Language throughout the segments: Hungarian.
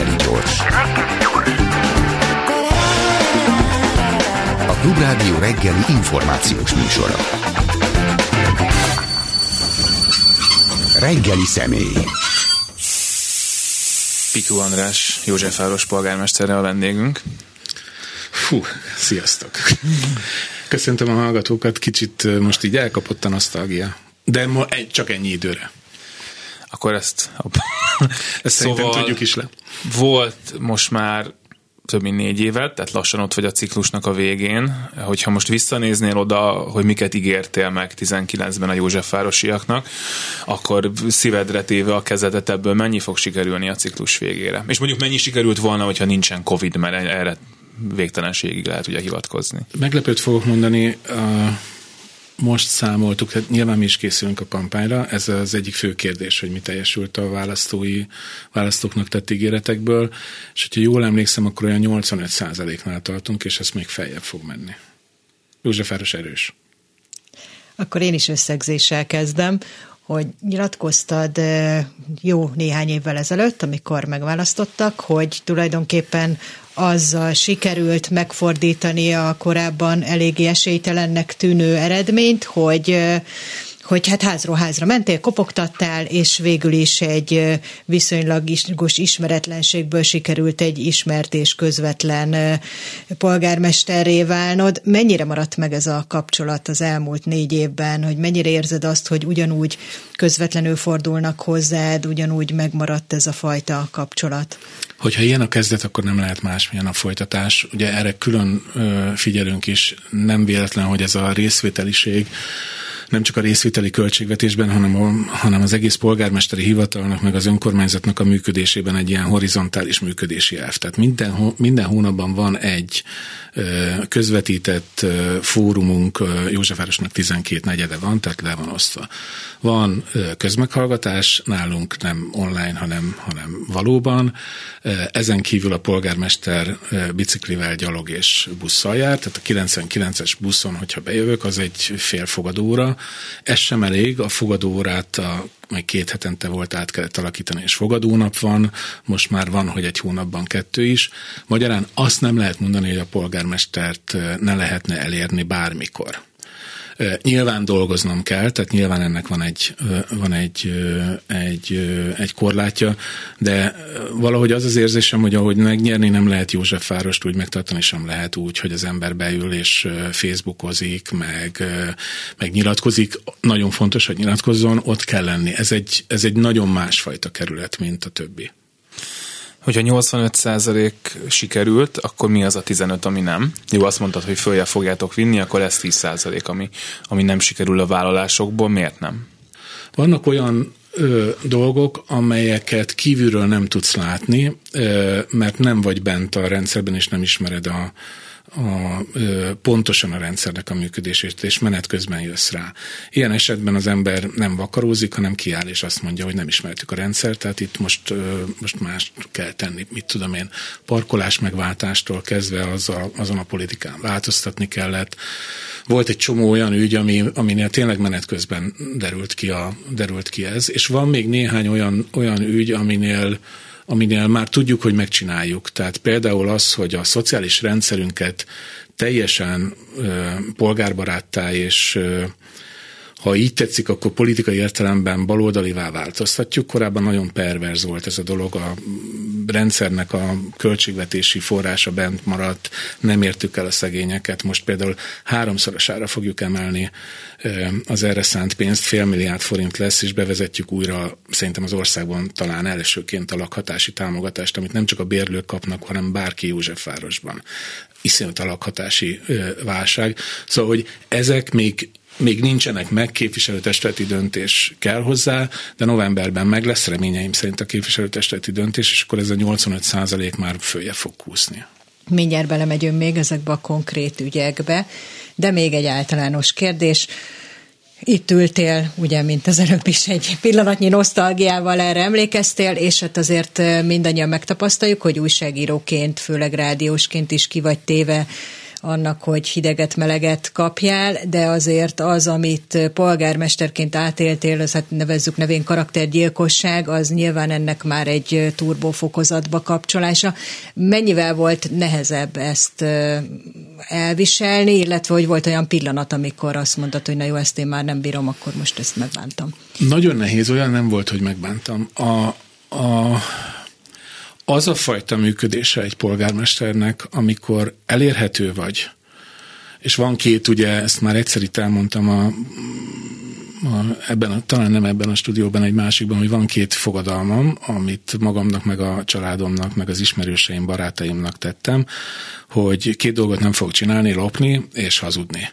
reggeli gyors. A Klubrádió reggeli információs műsora. Reggeli személy. Pitu András, Józsefváros polgármesterre a vendégünk. Fú, sziasztok! Köszöntöm a hallgatókat, kicsit most így elkapott a nosztalgia. De ma egy, csak ennyi időre. Akkor ezt, ezt szóval tudjuk is le. Volt most már több mint négy évet, tehát lassan ott vagy a ciklusnak a végén. Hogyha most visszanéznél oda, hogy miket ígértél meg 19-ben a Józsefvárosiaknak, akkor szívedre téve a kezedet ebből mennyi fog sikerülni a ciklus végére? És mondjuk mennyi sikerült volna, hogyha nincsen Covid, mert erre végtelenségig lehet ugye hivatkozni. Meglepőt fogok mondani, most számoltuk, hát nyilván mi is készülünk a kampányra, ez az egyik fő kérdés, hogy mi teljesült a választói, választóknak tett ígéretekből, és hogyha jól emlékszem, akkor olyan 85%-nál tartunk, és ez még feljebb fog menni. Józsefáros erős. Akkor én is összegzéssel kezdem hogy nyilatkoztad jó néhány évvel ezelőtt, amikor megválasztottak, hogy tulajdonképpen azzal sikerült megfordítani a korábban eléggé esélytelennek tűnő eredményt, hogy hogy hát házról házra mentél, kopogtattál, és végül is egy viszonylag ismeretlenségből sikerült egy ismert és közvetlen polgármesterré válnod. Mennyire maradt meg ez a kapcsolat az elmúlt négy évben, hogy mennyire érzed azt, hogy ugyanúgy közvetlenül fordulnak hozzád, ugyanúgy megmaradt ez a fajta kapcsolat? Hogyha ilyen a kezdet, akkor nem lehet más, milyen a folytatás. Ugye erre külön figyelünk is, nem véletlen, hogy ez a részvételiség nem csak a részviteli költségvetésben, hanem, a, hanem az egész polgármesteri hivatalnak, meg az önkormányzatnak a működésében egy ilyen horizontális működési elv. Tehát minden, minden hónapban van egy közvetített fórumunk, Józsefvárosnak 12 negyede van, tehát le van osztva. Van közmeghallgatás, nálunk nem online, hanem, hanem valóban. Ezen kívül a polgármester biciklivel, gyalog és busszal jár, tehát a 99-es buszon, hogyha bejövök, az egy fél fogadóra. Ez sem elég, a fogadórát a majd két hetente volt, át kellett alakítani, és fogadónap van, most már van, hogy egy hónapban kettő is. Magyarán azt nem lehet mondani, hogy a polgármestert ne lehetne elérni bármikor. Nyilván dolgoznom kell, tehát nyilván ennek van egy, van egy, egy, egy korlátja, de valahogy az az érzésem, hogy ahogy megnyerni nem lehet Józsefvárost, úgy megtartani sem lehet úgy, hogy az ember beül és Facebookozik, meg, meg nyilatkozik. Nagyon fontos, hogy nyilatkozzon, ott kell lenni. Ez egy, ez egy nagyon másfajta kerület, mint a többi hogyha 85% sikerült, akkor mi az a 15, ami nem? Jó, azt mondtad, hogy följebb fogjátok vinni, akkor ez 10%, ami, ami nem sikerül a vállalásokból. Miért nem? Vannak olyan ö, dolgok, amelyeket kívülről nem tudsz látni, ö, mert nem vagy bent a rendszerben, és nem ismered a, a, pontosan a rendszernek a működését, és menet közben jössz rá. Ilyen esetben az ember nem vakarózik, hanem kiáll, és azt mondja, hogy nem ismertük a rendszert, tehát itt most, most más kell tenni, mit tudom én, parkolás megváltástól kezdve az a, azon a politikán változtatni kellett. Volt egy csomó olyan ügy, ami, aminél tényleg menet közben derült ki, a, derült ki ez, és van még néhány olyan, olyan ügy, aminél aminél már tudjuk, hogy megcsináljuk. Tehát például az, hogy a szociális rendszerünket teljesen polgárbaráttá és ha így tetszik, akkor politikai értelemben baloldalivá változtatjuk. Korábban nagyon perverz volt ez a dolog, a rendszernek a költségvetési forrása bent maradt, nem értük el a szegényeket. Most például háromszorosára fogjuk emelni az erre szánt pénzt, fél milliárd forint lesz, és bevezetjük újra szerintem az országban talán elsőként a lakhatási támogatást, amit nem csak a bérlők kapnak, hanem bárki Józsefvárosban iszonyat a lakhatási válság. Szóval, hogy ezek még még nincsenek meg, képviselőtestületi döntés kell hozzá, de novemberben meg lesz reményeim szerint a képviselőtestületi döntés, és akkor ez a 85 százalék már följe fog kúszni. Mindjárt belemegyünk még ezekbe a konkrét ügyekbe, de még egy általános kérdés. Itt ültél, ugye, mint az előbb is egy pillanatnyi nosztalgiával erre emlékeztél, és hát azért mindannyian megtapasztaljuk, hogy újságíróként, főleg rádiósként is ki vagy téve annak, hogy hideget, meleget kapjál, de azért az, amit polgármesterként átéltél, az hát nevezzük nevén karaktergyilkosság, az nyilván ennek már egy turbófokozatba kapcsolása. Mennyivel volt nehezebb ezt elviselni, illetve hogy volt olyan pillanat, amikor azt mondtad, hogy na jó, ezt én már nem bírom, akkor most ezt megbántam. Nagyon nehéz, olyan nem volt, hogy megbántam. A, a, az a fajta működése egy polgármesternek, amikor elérhető vagy, és van két, ugye, ezt már egyszer itt elmondtam a, a, ebben a, talán nem ebben a stúdióban, egy másikban, hogy van két fogadalmam, amit magamnak, meg a családomnak, meg az ismerőseim, barátaimnak tettem, hogy két dolgot nem fog csinálni, lopni és hazudni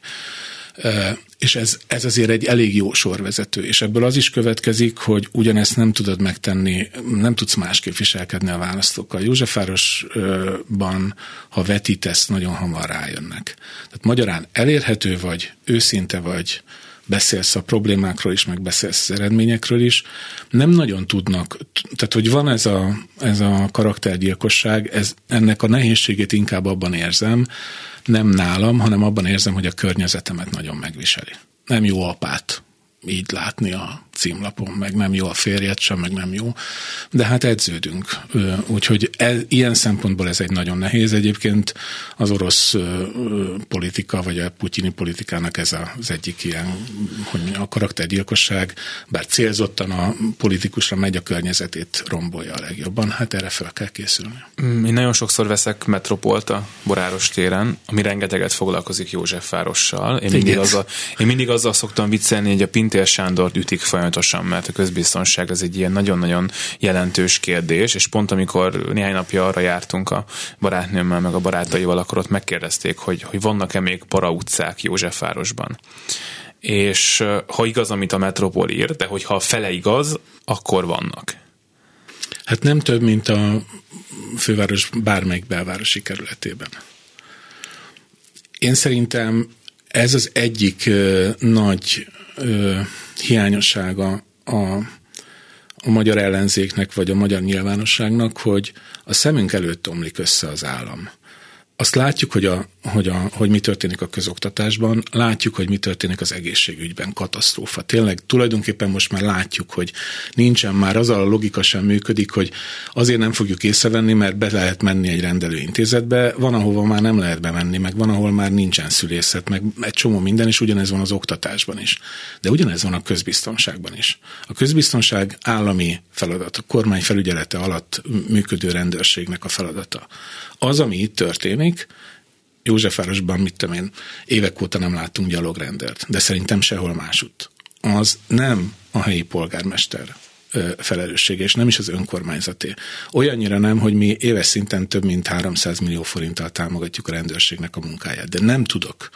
és ez, ez azért egy elég jó sorvezető, és ebből az is következik, hogy ugyanezt nem tudod megtenni, nem tudsz másképp viselkedni a választókkal. Józsefvárosban, ha vetítesz, nagyon hamar rájönnek. Tehát magyarán elérhető vagy, őszinte vagy, beszélsz a problémákról is, meg beszélsz az eredményekről is, nem nagyon tudnak, tehát hogy van ez a, ez a karaktergyilkosság, ez, ennek a nehézségét inkább abban érzem, nem nálam, hanem abban érzem, hogy a környezetemet nagyon megviseli. Nem jó apát így látni a címlapon, meg nem jó a férjet sem, meg nem jó. De hát edződünk. Úgyhogy ez, ilyen szempontból ez egy nagyon nehéz. Egyébként az orosz politika, vagy a putyini politikának ez az egyik ilyen, hogy a karaktergyilkosság, bár célzottan a politikusra megy, a környezetét rombolja a legjobban. Hát erre fel kell készülni. Mm, én nagyon sokszor veszek metropolt a Boráros téren, ami rengeteget foglalkozik Józsefvárossal. Én mindig, azzal, én mindig azzal szoktam viccelni, hogy a Pintér Sándor ütik folyamatosan, mert a közbiztonság az egy ilyen nagyon-nagyon jelentős kérdés, és pont amikor néhány napja arra jártunk a barátnőmmel, meg a barátaival, akkor ott megkérdezték, hogy, hogy vannak-e még para utcák Józsefvárosban. És ha igaz, amit a Metropol ír, de hogyha a fele igaz, akkor vannak. Hát nem több, mint a főváros bármelyik belvárosi kerületében. Én szerintem ez az egyik nagy ö, hiányossága a, a magyar ellenzéknek, vagy a magyar nyilvánosságnak, hogy a szemünk előtt omlik össze az állam azt látjuk, hogy, a, hogy, a, hogy mi történik a közoktatásban, látjuk, hogy mi történik az egészségügyben, katasztrófa. Tényleg tulajdonképpen most már látjuk, hogy nincsen már az a logika sem működik, hogy azért nem fogjuk észrevenni, mert be lehet menni egy rendelőintézetbe, van, ahova már nem lehet bemenni, meg van, ahol már nincsen szülészet, meg egy csomó minden, és ugyanez van az oktatásban is. De ugyanez van a közbiztonságban is. A közbiztonság állami feladat, a kormány felügyelete alatt működő rendőrségnek a feladata. Az, ami itt történik, Józsefvárosban, mit tudom én, évek óta nem láttunk gyalogrendert, de szerintem sehol másutt. Az nem a helyi polgármester felelőssége, és nem is az önkormányzaté. Olyannyira nem, hogy mi éves szinten több mint 300 millió forinttal támogatjuk a rendőrségnek a munkáját, de nem tudok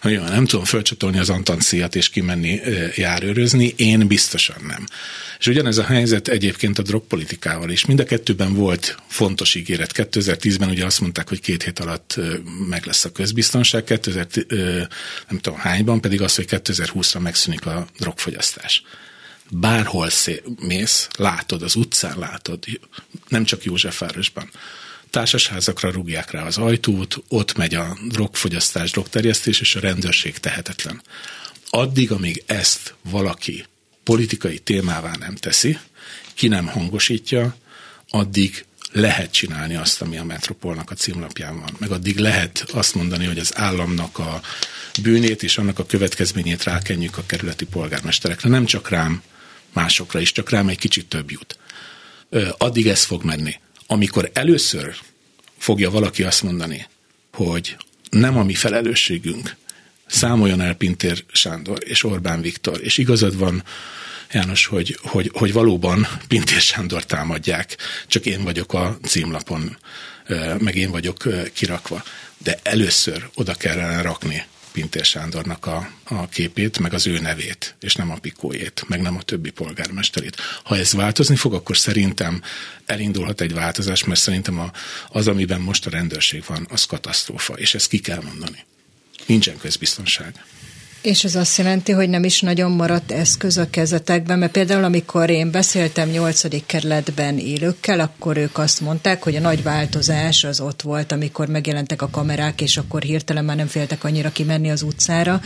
hogy nem tudom fölcsatolni az Antanciát és kimenni járőrözni, én biztosan nem. És ugyanez a helyzet egyébként a drogpolitikával is. Mind a kettőben volt fontos ígéret. 2010-ben ugye azt mondták, hogy két hét alatt meg lesz a közbiztonság, 2000, nem tudom hányban pedig az, hogy 2020-ra megszűnik a drogfogyasztás bárhol szé- mész, látod, az utcán látod, nem csak Józsefvárosban társasházakra rúgják rá az ajtót, ott megy a drogfogyasztás, drogterjesztés, és a rendőrség tehetetlen. Addig, amíg ezt valaki politikai témává nem teszi, ki nem hangosítja, addig lehet csinálni azt, ami a Metropolnak a címlapján van. Meg addig lehet azt mondani, hogy az államnak a bűnét és annak a következményét rákenjük a kerületi polgármesterekre. Nem csak rám, másokra is, csak rám egy kicsit több jut. Addig ez fog menni amikor először fogja valaki azt mondani, hogy nem a mi felelősségünk, számoljon el Pintér Sándor és Orbán Viktor, és igazad van, János, hogy, hogy, hogy valóban Pintér Sándor támadják, csak én vagyok a címlapon, meg én vagyok kirakva. De először oda kellene rakni Pintér Sándornak a, a képét, meg az ő nevét, és nem a pikójét, meg nem a többi polgármesterét. Ha ez változni fog, akkor szerintem elindulhat egy változás, mert szerintem a, az, amiben most a rendőrség van, az katasztrófa, és ezt ki kell mondani. Nincsen közbiztonság. És ez azt jelenti, hogy nem is nagyon maradt eszköz a kezetekben, mert például amikor én beszéltem 8. kerületben élőkkel, akkor ők azt mondták, hogy a nagy változás az ott volt, amikor megjelentek a kamerák, és akkor hirtelen már nem féltek annyira kimenni az utcára.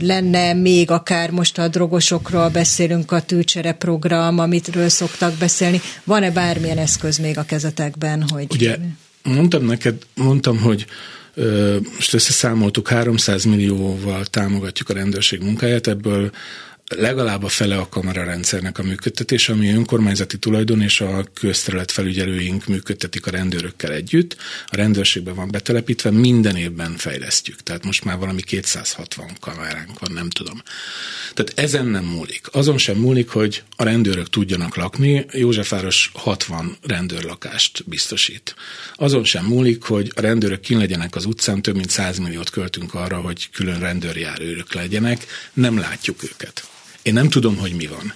Lenne még akár most a drogosokról beszélünk, a tűcsere program, amitről szoktak beszélni. Van-e bármilyen eszköz még a kezetekben? Hogy... Ugye mondtam neked, mondtam, hogy most összeszámoltuk, 300 millióval támogatjuk a rendőrség munkáját, ebből legalább a fele a kamerarendszernek a működtetése, ami önkormányzati tulajdon és a közterület felügyelőink működtetik a rendőrökkel együtt. A rendőrségben van betelepítve, minden évben fejlesztjük. Tehát most már valami 260 kameránk van, nem tudom. Tehát ezen nem múlik. Azon sem múlik, hogy a rendőrök tudjanak lakni. Józsefváros 60 rendőrlakást biztosít. Azon sem múlik, hogy a rendőrök kin legyenek az utcán, több mint 100 milliót költünk arra, hogy külön rendőrjárőrök legyenek. Nem látjuk őket. Én nem tudom, hogy mi van.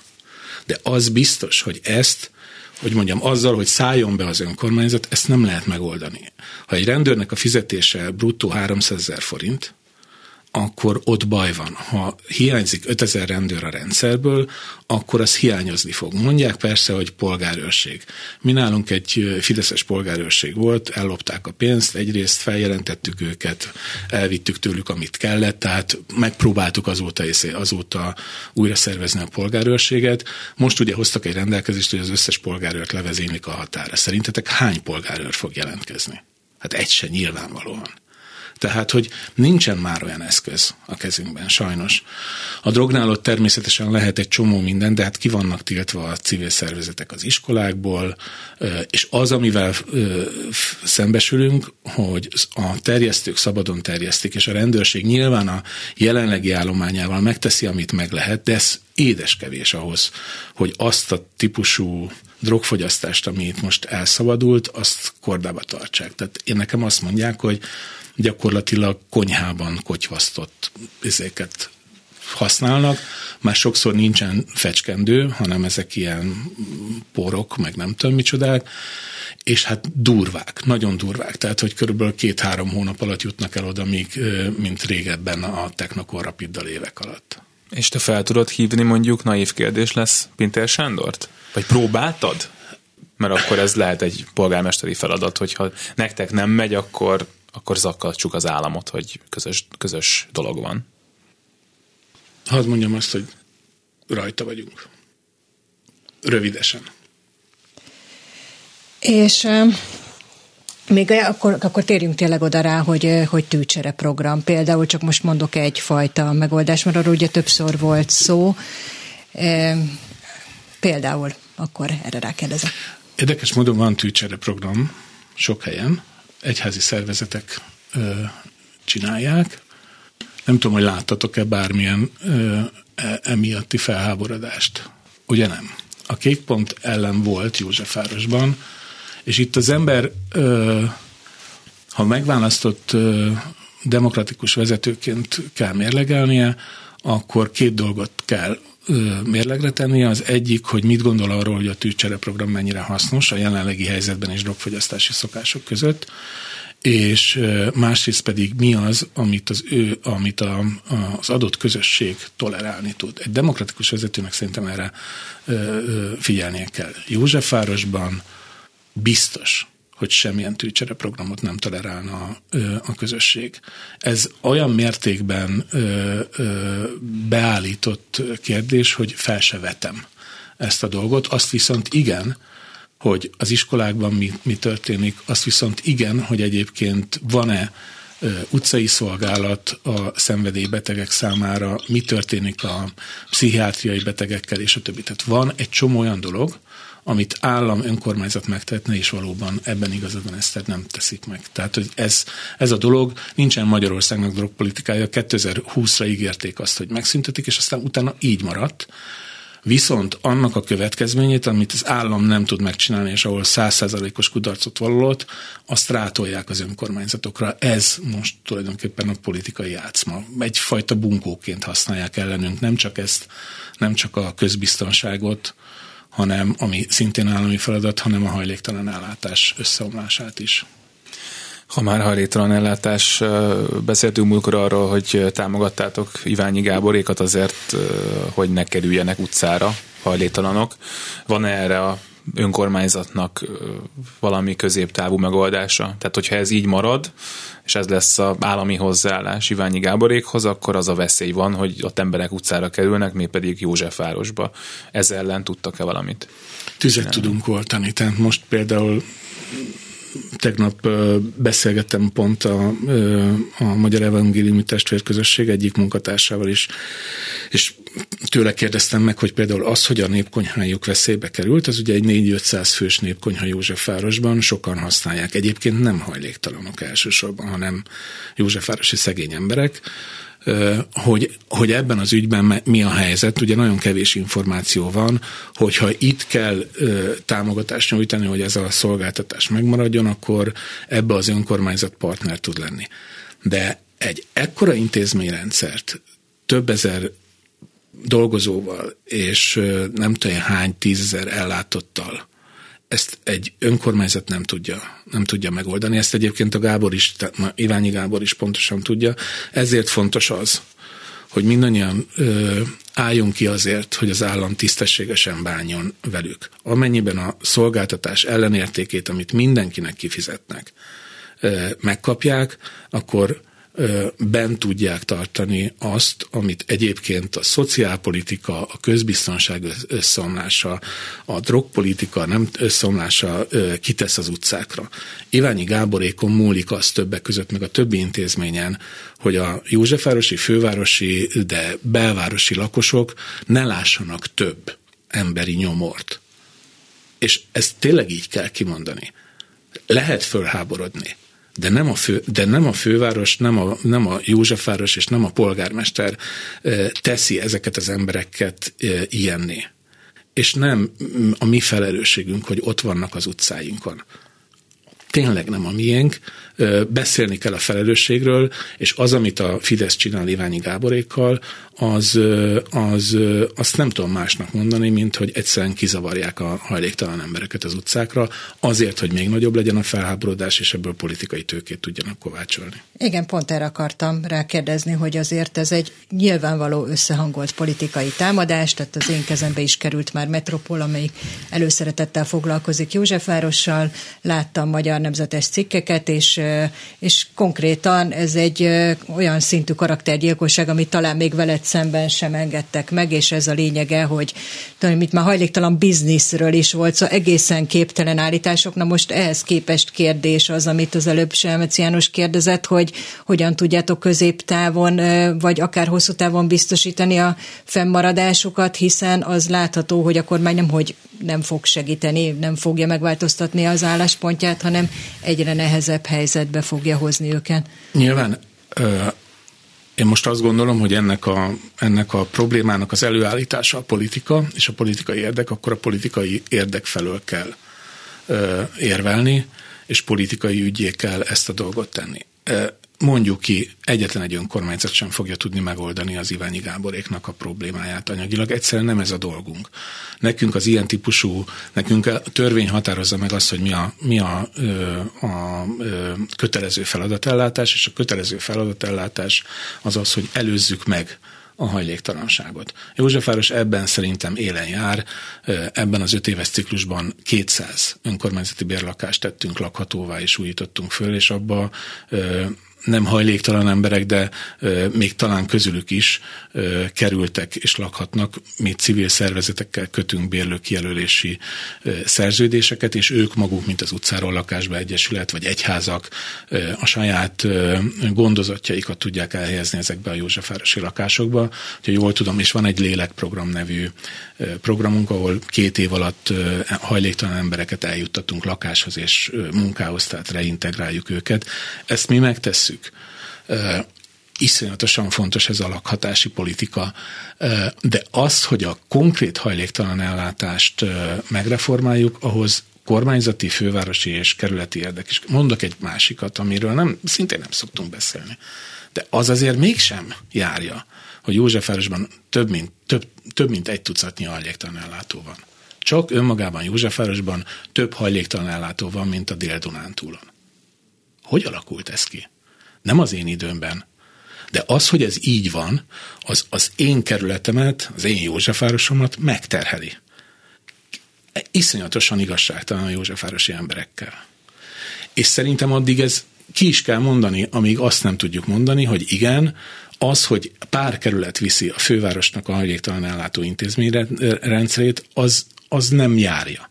De az biztos, hogy ezt, hogy mondjam, azzal, hogy szálljon be az önkormányzat, ezt nem lehet megoldani. Ha egy rendőrnek a fizetése bruttó 300 ezer forint, akkor ott baj van. Ha hiányzik 5000 rendőr a rendszerből, akkor az hiányozni fog. Mondják persze, hogy polgárőrség. Mi nálunk egy fideszes polgárőrség volt, ellopták a pénzt, egyrészt feljelentettük őket, elvittük tőlük, amit kellett, tehát megpróbáltuk azóta, azóta újra szervezni a polgárőrséget. Most ugye hoztak egy rendelkezést, hogy az összes polgárőrt levezénylik a határa. Szerintetek hány polgárőr fog jelentkezni? Hát egy se nyilvánvalóan. Tehát, hogy nincsen már olyan eszköz a kezünkben, sajnos. A drognál ott természetesen lehet egy csomó minden, de hát ki vannak tiltva a civil szervezetek az iskolákból, és az, amivel szembesülünk, hogy a terjesztők szabadon terjesztik, és a rendőrség nyilván a jelenlegi állományával megteszi, amit meg lehet, de ez édes kevés ahhoz, hogy azt a típusú drogfogyasztást, ami itt most elszabadult, azt kordába tartsák. Tehát én nekem azt mondják, hogy gyakorlatilag konyhában kotyvasztott izéket használnak, már sokszor nincsen fecskendő, hanem ezek ilyen porok, meg nem tudom micsodák, és hát durvák, nagyon durvák, tehát hogy körülbelül két-három hónap alatt jutnak el oda, míg, mint régebben a Technokor Rapiddal évek alatt. És te fel tudod hívni mondjuk, naív kérdés lesz, Pintér Sándort? Vagy próbáltad? Mert akkor ez lehet egy polgármesteri feladat, hogyha nektek nem megy, akkor akkor zakkatsuk az államot, hogy közös, közös dolog van. Hadd mondjam azt, hogy rajta vagyunk. Rövidesen. És még akkor, akkor térjünk tényleg oda rá, hogy, hogy tűcsere program. Például csak most mondok egyfajta megoldást, mert arról ugye többször volt szó. Például akkor erre rákérdezek. Érdekes módon van tűcsere program sok helyen, egyházi szervezetek csinálják. Nem tudom, hogy láttatok-e bármilyen e, emiatti felháborodást. Ugye nem? A kékpont ellen volt Józsefvárosban, és itt az ember, ha megválasztott demokratikus vezetőként kell mérlegelnie, akkor két dolgot kell mérlegre tenni. Az egyik, hogy mit gondol arról, hogy a tűzcsere program mennyire hasznos a jelenlegi helyzetben és drogfogyasztási szokások között, és másrészt pedig mi az, amit, az, ő, amit a, az adott közösség tolerálni tud. Egy demokratikus vezetőnek szerintem erre figyelnie kell. Józsefvárosban biztos, hogy semmilyen tűcsere programot nem tolerálna a, közösség. Ez olyan mértékben beállított kérdés, hogy fel se vetem ezt a dolgot. Azt viszont igen, hogy az iskolákban mi, mi történik, azt viszont igen, hogy egyébként van-e utcai szolgálat a szenvedélybetegek számára, mi történik a pszichiátriai betegekkel, és a többi. Tehát van egy csomó olyan dolog, amit állam, önkormányzat megtehetne, és valóban ebben igazadban ezt nem teszik meg. Tehát, hogy ez, ez a dolog, nincsen Magyarországnak drogpolitikája, 2020-ra ígérték azt, hogy megszüntetik, és aztán utána így maradt. Viszont annak a következményét, amit az állam nem tud megcsinálni, és ahol százszázalékos kudarcot vallott, azt rátolják az önkormányzatokra. Ez most tulajdonképpen a politikai játszma. Egyfajta bunkóként használják ellenünk, nem csak ezt, nem csak a közbiztonságot, hanem ami szintén állami feladat, hanem a hajléktalan ellátás összeomlását is. Ha már hajléktalan ellátás, beszéltünk múlkor arról, hogy támogattátok Iványi Gáborékat azért, hogy ne kerüljenek utcára hajléktalanok. Van-e erre a önkormányzatnak valami középtávú megoldása? Tehát, hogyha ez így marad, és ez lesz az állami hozzáállás Iványi Gáborékhoz, akkor az a veszély van, hogy ott emberek utcára kerülnek, mi pedig Józsefvárosba. Ez ellen tudtak-e valamit? Tüzet tudunk oltani, tehát most például tegnap beszélgettem pont a, a Magyar Evangéliumi Testvérközösség egyik munkatársával is, és tőle kérdeztem meg, hogy például az, hogy a népkonyhájuk veszélybe került, az ugye egy 4-500 fős népkonyha Józsefvárosban, sokan használják. Egyébként nem hajléktalanok elsősorban, hanem Józsefvárosi szegény emberek, hogy, hogy ebben az ügyben mi a helyzet. Ugye nagyon kevés információ van, hogyha itt kell támogatást nyújtani, hogy ez a szolgáltatás megmaradjon, akkor ebbe az önkormányzat partner tud lenni. De egy ekkora intézményrendszert több ezer dolgozóval, és nem tudom hány tízezer ellátottal, ezt egy önkormányzat nem tudja, nem tudja megoldani. Ezt egyébként a Gábor is, Iványi Gábor is pontosan tudja. Ezért fontos az, hogy mindannyian ö, álljunk ki azért, hogy az állam tisztességesen bánjon velük. Amennyiben a szolgáltatás ellenértékét, amit mindenkinek kifizetnek, ö, megkapják, akkor bent tudják tartani azt, amit egyébként a szociálpolitika, a közbiztonság összeomlása, a drogpolitika nem összeomlása kitesz az utcákra. Iványi Gáborékon múlik az többek között, meg a többi intézményen, hogy a Józsefvárosi, fővárosi, de belvárosi lakosok ne lássanak több emberi nyomort. És ezt tényleg így kell kimondani. Lehet fölháborodni, de nem a, fő, de nem a főváros, nem a, nem a Józsefváros és nem a polgármester teszi ezeket az embereket ilyenné. És nem a mi felelősségünk, hogy ott vannak az utcáinkon. Tényleg nem a miénk, beszélni kell a felelősségről, és az, amit a Fidesz csinál Iványi Gáborékkal, az, az, azt nem tudom másnak mondani, mint hogy egyszerűen kizavarják a hajléktalan embereket az utcákra, azért, hogy még nagyobb legyen a felháborodás, és ebből politikai tőkét tudjanak kovácsolni. Igen, pont erre akartam rákérdezni, hogy azért ez egy nyilvánvaló összehangolt politikai támadás, tehát az én kezembe is került már Metropol, amelyik előszeretettel foglalkozik Józsefvárossal, láttam magyar nemzetes cikkeket, és és konkrétan ez egy olyan szintű karaktergyilkosság, amit talán még veled szemben sem engedtek meg, és ez a lényege, hogy tudom, mit már hajléktalan bizniszről is volt, szóval egészen képtelen állítások. Na most ehhez képest kérdés az, amit az előbb Selmec János kérdezett, hogy hogyan tudjátok középtávon, vagy akár hosszú távon biztosítani a fennmaradásukat, hiszen az látható, hogy a kormány nem, hogy nem fog segíteni, nem fogja megváltoztatni az álláspontját, hanem egyre nehezebb helyzetbe fogja hozni őket. Nyilván én most azt gondolom, hogy ennek a, ennek a problémának az előállítása a politika, és a politikai érdek, akkor a politikai érdek felől kell érvelni, és politikai ügyé kell ezt a dolgot tenni mondjuk ki, egyetlen egy önkormányzat sem fogja tudni megoldani az Iványi Gáboréknak a problémáját anyagilag. Egyszerűen nem ez a dolgunk. Nekünk az ilyen típusú, nekünk a törvény határozza meg azt, hogy mi a, mi a, a, a kötelező feladatellátás, és a kötelező feladatellátás az az, hogy előzzük meg a hajléktalanságot. Józsefváros ebben szerintem élen jár, ebben az öt éves ciklusban 200 önkormányzati bérlakást tettünk lakhatóvá és újítottunk föl, és abba nem hajléktalan emberek, de még talán közülük is kerültek és lakhatnak. Mi civil szervezetekkel kötünk bérlőkijelölési szerződéseket, és ők maguk, mint az utcáról lakásba egyesület, vagy egyházak a saját gondozottjaikat tudják elhelyezni ezekbe a Józsefvárosi lakásokba. Ha jól tudom, és van egy lélekprogram nevű programunk, ahol két év alatt hajléktalan embereket eljuttatunk lakáshoz és munkához, tehát reintegráljuk őket. Ezt mi megtesszük. Iszonyatosan fontos ez a lakhatási politika, de az, hogy a konkrét hajléktalan ellátást megreformáljuk, ahhoz kormányzati, fővárosi és kerületi érdek is. Mondok egy másikat, amiről nem, szintén nem szoktunk beszélni. De az azért mégsem járja, hogy Józsefvárosban több mint, több, több mint egy tucatnyi hajléktalan ellátó van. Csak önmagában Józsefvárosban több hajléktalan ellátó van, mint a Dél-Dunántúlon. hogy alakult ez ki? Nem az én időmben. De az, hogy ez így van, az, az én kerületemet, az én Józsefvárosomat megterheli. Iszonyatosan igazságtalan a Józsefvárosi emberekkel. És szerintem addig ez ki is kell mondani, amíg azt nem tudjuk mondani, hogy igen, az, hogy pár kerület viszi a fővárosnak a hajléktalan ellátó intézményrendszerét, az, az nem járja.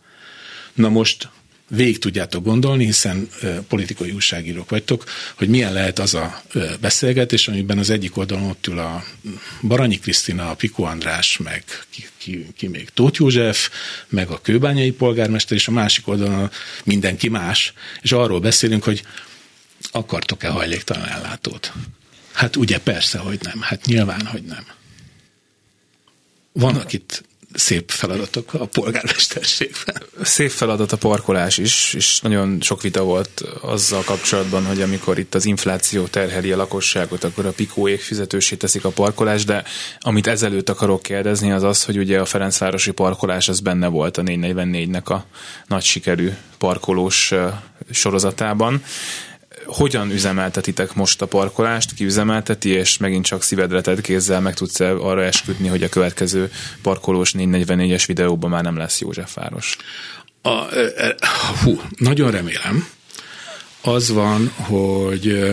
Na most végig tudjátok gondolni, hiszen politikai újságírók vagytok, hogy milyen lehet az a beszélgetés, amiben az egyik oldalon ott ül a Baranyi Krisztina, a Piko András, meg ki, ki, ki még Tóth József, meg a kőbányai polgármester, és a másik oldalon mindenki más, és arról beszélünk, hogy akartok-e hajléktalan ellátót? Hát ugye persze, hogy nem. Hát nyilván, hogy nem. Vannak itt szép feladatok a polgármesterségben. Szép feladat a parkolás is, és nagyon sok vita volt azzal kapcsolatban, hogy amikor itt az infláció terheli a lakosságot, akkor a pikóék fizetősé teszik a parkolás, de amit ezelőtt akarok kérdezni, az az, hogy ugye a Ferencvárosi parkolás az benne volt a 444-nek a nagy sikerű parkolós sorozatában hogyan üzemeltetitek most a parkolást, ki üzemelteti, és megint csak szívedre tett kézzel meg tudsz arra esküdni, hogy a következő parkolós 444-es videóban már nem lesz Józsefváros? A, hú, nagyon remélem. Az van, hogy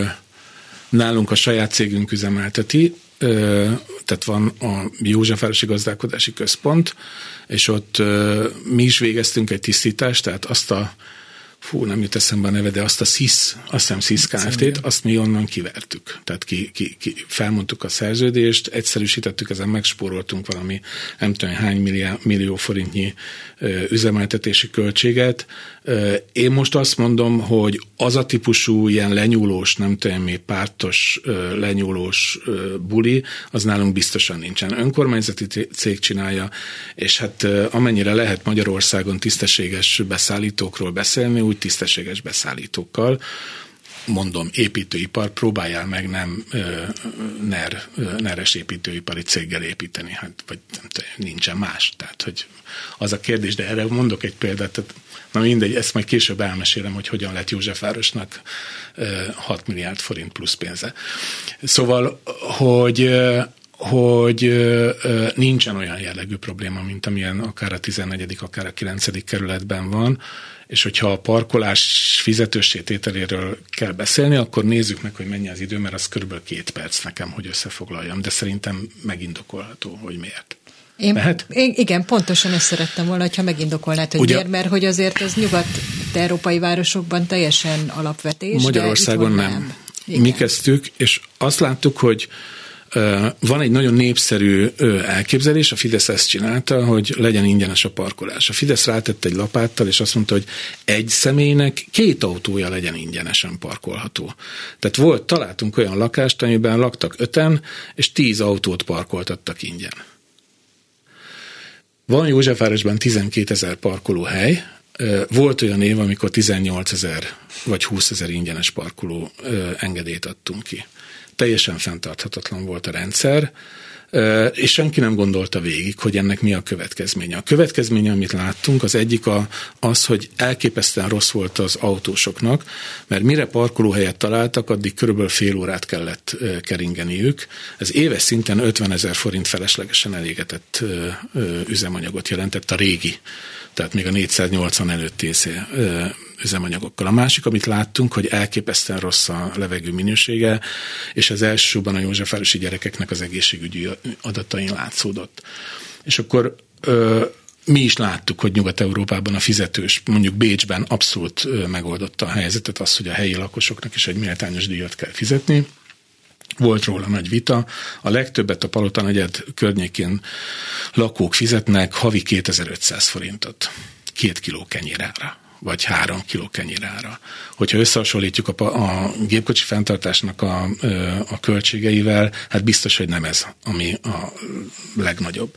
nálunk a saját cégünk üzemelteti, tehát van a Józsefvárosi Gazdálkodási Központ, és ott mi is végeztünk egy tisztítást, tehát azt a fú, nem jut eszembe a neve, de azt a SZISZ, azt hiszem SZISZ Kft-t, azt mi onnan kivertük. Tehát ki, ki, ki, felmondtuk a szerződést, egyszerűsítettük, ezen megspóroltunk valami nem tudom hány millió, millió forintnyi ö, üzemeltetési költséget. Ö, én most azt mondom, hogy az a típusú ilyen lenyúlós, nem tudom mi, pártos ö, lenyúlós ö, buli, az nálunk biztosan nincsen. Önkormányzati cég csinálja, és hát ö, amennyire lehet Magyarországon tisztességes beszállítókról beszélni, úgy tisztességes beszállítókkal, mondom, építőipar, próbáljál meg nem ö, NER, neres építőipari céggel építeni, hát, vagy nincsen más. Tehát, hogy az a kérdés, de erre mondok egy példát, tehát, na mindegy, ezt majd később elmesélem, hogy hogyan lett Józsefvárosnak ö, 6 milliárd forint plusz pénze. Szóval, hogy hogy nincsen olyan jellegű probléma, mint amilyen akár a 14., akár a 9. kerületben van, és hogyha a parkolás fizetőssétételéről kell beszélni, akkor nézzük meg, hogy mennyi az idő, mert az körülbelül két perc nekem, hogy összefoglaljam, de szerintem megindokolható, hogy miért. Én, Mehet? én, igen, pontosan ezt szerettem volna, ha megindokolnád, hogy Ugye, miért, mert hogy azért ez nyugat-európai városokban teljesen alapvetés. Magyarországon nem. nem. Mi kezdtük, és azt láttuk, hogy van egy nagyon népszerű elképzelés, a Fidesz ezt csinálta, hogy legyen ingyenes a parkolás. A Fidesz rátett egy lapáttal, és azt mondta, hogy egy személynek két autója legyen ingyenesen parkolható. Tehát volt, találtunk olyan lakást, amiben laktak öten, és tíz autót parkoltattak ingyen. Van Józsefvárosban 12 ezer parkolóhely, volt olyan év, amikor 18 ezer vagy 20 ezer ingyenes parkoló engedélyt adtunk ki teljesen fenntarthatatlan volt a rendszer, és senki nem gondolta végig, hogy ennek mi a következménye. A következménye, amit láttunk, az egyik a, az, hogy elképesztően rossz volt az autósoknak, mert mire parkolóhelyet találtak, addig körülbelül fél órát kellett keringeniük. Ez éves szinten 50 ezer forint feleslegesen elégetett üzemanyagot jelentett a régi tehát még a 480 előtti üzemanyagokkal. A másik, amit láttunk, hogy elképesztően rossz a levegő minősége, és az elsősorban a Józsefvárosi gyerekeknek az egészségügyi adatain látszódott. És akkor ö, mi is láttuk, hogy Nyugat-Európában a fizetős, mondjuk Bécsben abszolút megoldotta a helyzetet, az, hogy a helyi lakosoknak is egy méltányos díjat kell fizetni, volt róla nagy vita. A legtöbbet a Palota negyed környékén lakók fizetnek havi 2500 forintot. Két kiló kenyérára vagy három kiló kenyérára. Hogyha összehasonlítjuk a, a gépkocsi fenntartásnak a, a költségeivel, hát biztos, hogy nem ez, ami a legnagyobb.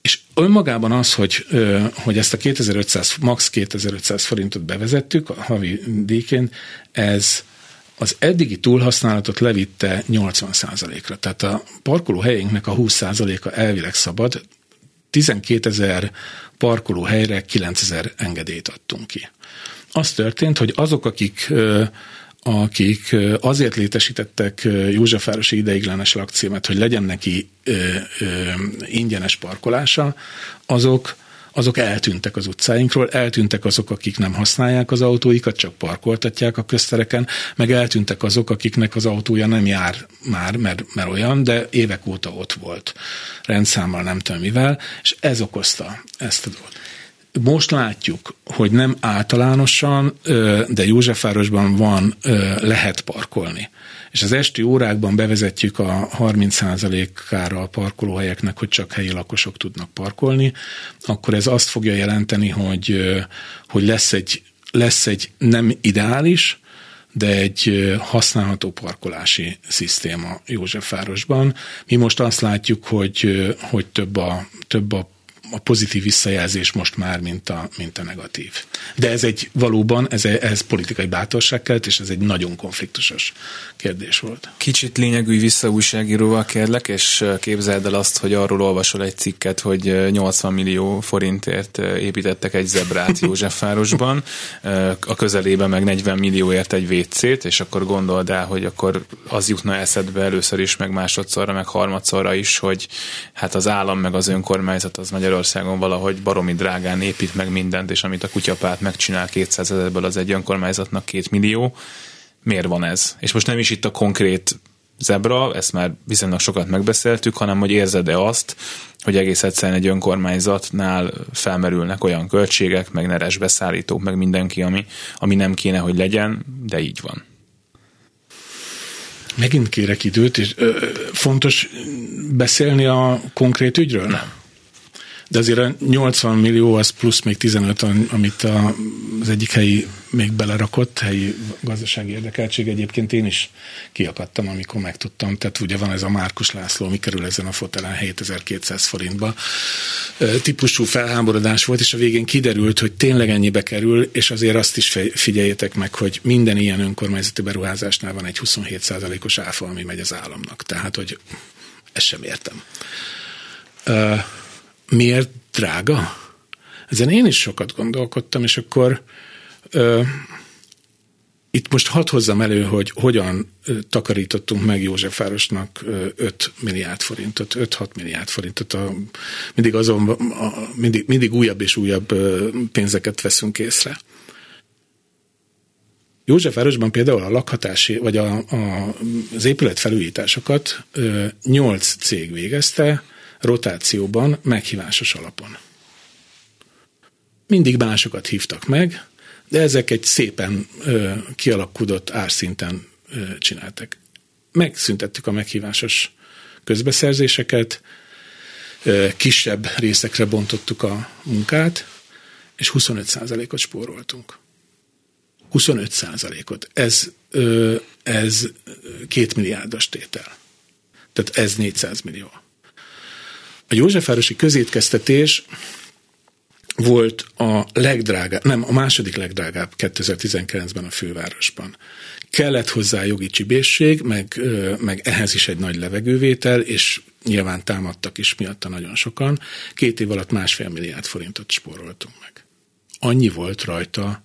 És önmagában az, hogy, hogy ezt a 2500, max 2500 forintot bevezettük a havi díjként, ez az eddigi túlhasználatot levitte 80%-ra. Tehát a parkolóhelyeinknek a 20%-a elvileg szabad, 12 ezer parkolóhelyre 9 ezer engedélyt adtunk ki. Az történt, hogy azok, akik akik azért létesítettek Józsefvárosi ideiglenes lakcímet, hogy legyen neki ingyenes parkolása, azok azok eltűntek az utcáinkról, eltűntek azok, akik nem használják az autóikat, csak parkoltatják a köztereken, meg eltűntek azok, akiknek az autója nem jár már, mert, mert olyan, de évek óta ott volt. Rendszámmal nem tudom mivel, és ez okozta ezt a dolgot. Most látjuk, hogy nem általánosan, de Józsefvárosban van, lehet parkolni és az esti órákban bevezetjük a 30%-ára a parkolóhelyeknek, hogy csak helyi lakosok tudnak parkolni, akkor ez azt fogja jelenteni, hogy, hogy lesz, egy, lesz egy nem ideális, de egy használható parkolási szisztéma Józsefvárosban. Mi most azt látjuk, hogy, hogy több, a, több a a pozitív visszajelzés most már, mint a, mint a negatív. De ez egy valóban, ez, ez politikai bátorság kelt, és ez egy nagyon konfliktusos kérdés volt. Kicsit lényegű visszaújságíróval kérlek, és képzeld el azt, hogy arról olvasol egy cikket, hogy 80 millió forintért építettek egy zebrát Józsefvárosban, a közelében meg 40 millióért egy WC-t, és akkor gondold el, hogy akkor az jutna eszedbe először is, meg másodszorra, meg harmadszorra is, hogy hát az állam meg az önkormányzat az Magyarország Magyarországon valahogy baromi drágán épít meg mindent, és amit a kutyapát megcsinál 200 ezerből, az egy önkormányzatnak két millió. Miért van ez? És most nem is itt a konkrét zebra, ezt már viszonylag sokat megbeszéltük, hanem hogy érzed-e azt, hogy egész egyszerűen egy önkormányzatnál felmerülnek olyan költségek, meg neres beszállítók, meg mindenki, ami, ami nem kéne, hogy legyen, de így van. Megint kérek időt, és ö, fontos beszélni a konkrét ügyről? Nem de azért a 80 millió az plusz még 15, amit a, az egyik helyi még belerakott, helyi gazdasági érdekeltség. Egyébként én is kiakadtam, amikor megtudtam. Tehát ugye van ez a Márkus László, mi kerül ezen a fotelen 7200 forintba. Típusú felháborodás volt, és a végén kiderült, hogy tényleg ennyibe kerül, és azért azt is figyeljétek meg, hogy minden ilyen önkormányzati beruházásnál van egy 27%-os áfa, ami megy az államnak. Tehát, hogy ezt sem értem. Uh, miért drága? Ezen én is sokat gondolkodtam, és akkor ö, itt most hadd hozzam elő, hogy hogyan takarítottunk meg Józsefvárosnak 5 milliárd forintot, 5-6 milliárd forintot. A, mindig azon, a, mindig, mindig újabb és újabb pénzeket veszünk észre. Józsefvárosban például a lakhatási, vagy a, a, az épület felújításokat ö, 8 cég végezte, rotációban, meghívásos alapon. Mindig másokat hívtak meg, de ezek egy szépen ö, kialakulott árszinten ö, csináltak. Megszüntettük a meghívásos közbeszerzéseket, ö, kisebb részekre bontottuk a munkát, és 25%-ot spóroltunk. 25%-ot. Ez, ö, ez két milliárdos tétel. Tehát ez 400 millió. A Józsefvárosi közétkeztetés volt a legdrágább, nem, a második legdrágább 2019-ben a fővárosban. Kellett hozzá jogi csibészség, meg, meg ehhez is egy nagy levegővétel, és nyilván támadtak is miatta nagyon sokan. Két év alatt másfél milliárd forintot spóroltunk meg. Annyi volt rajta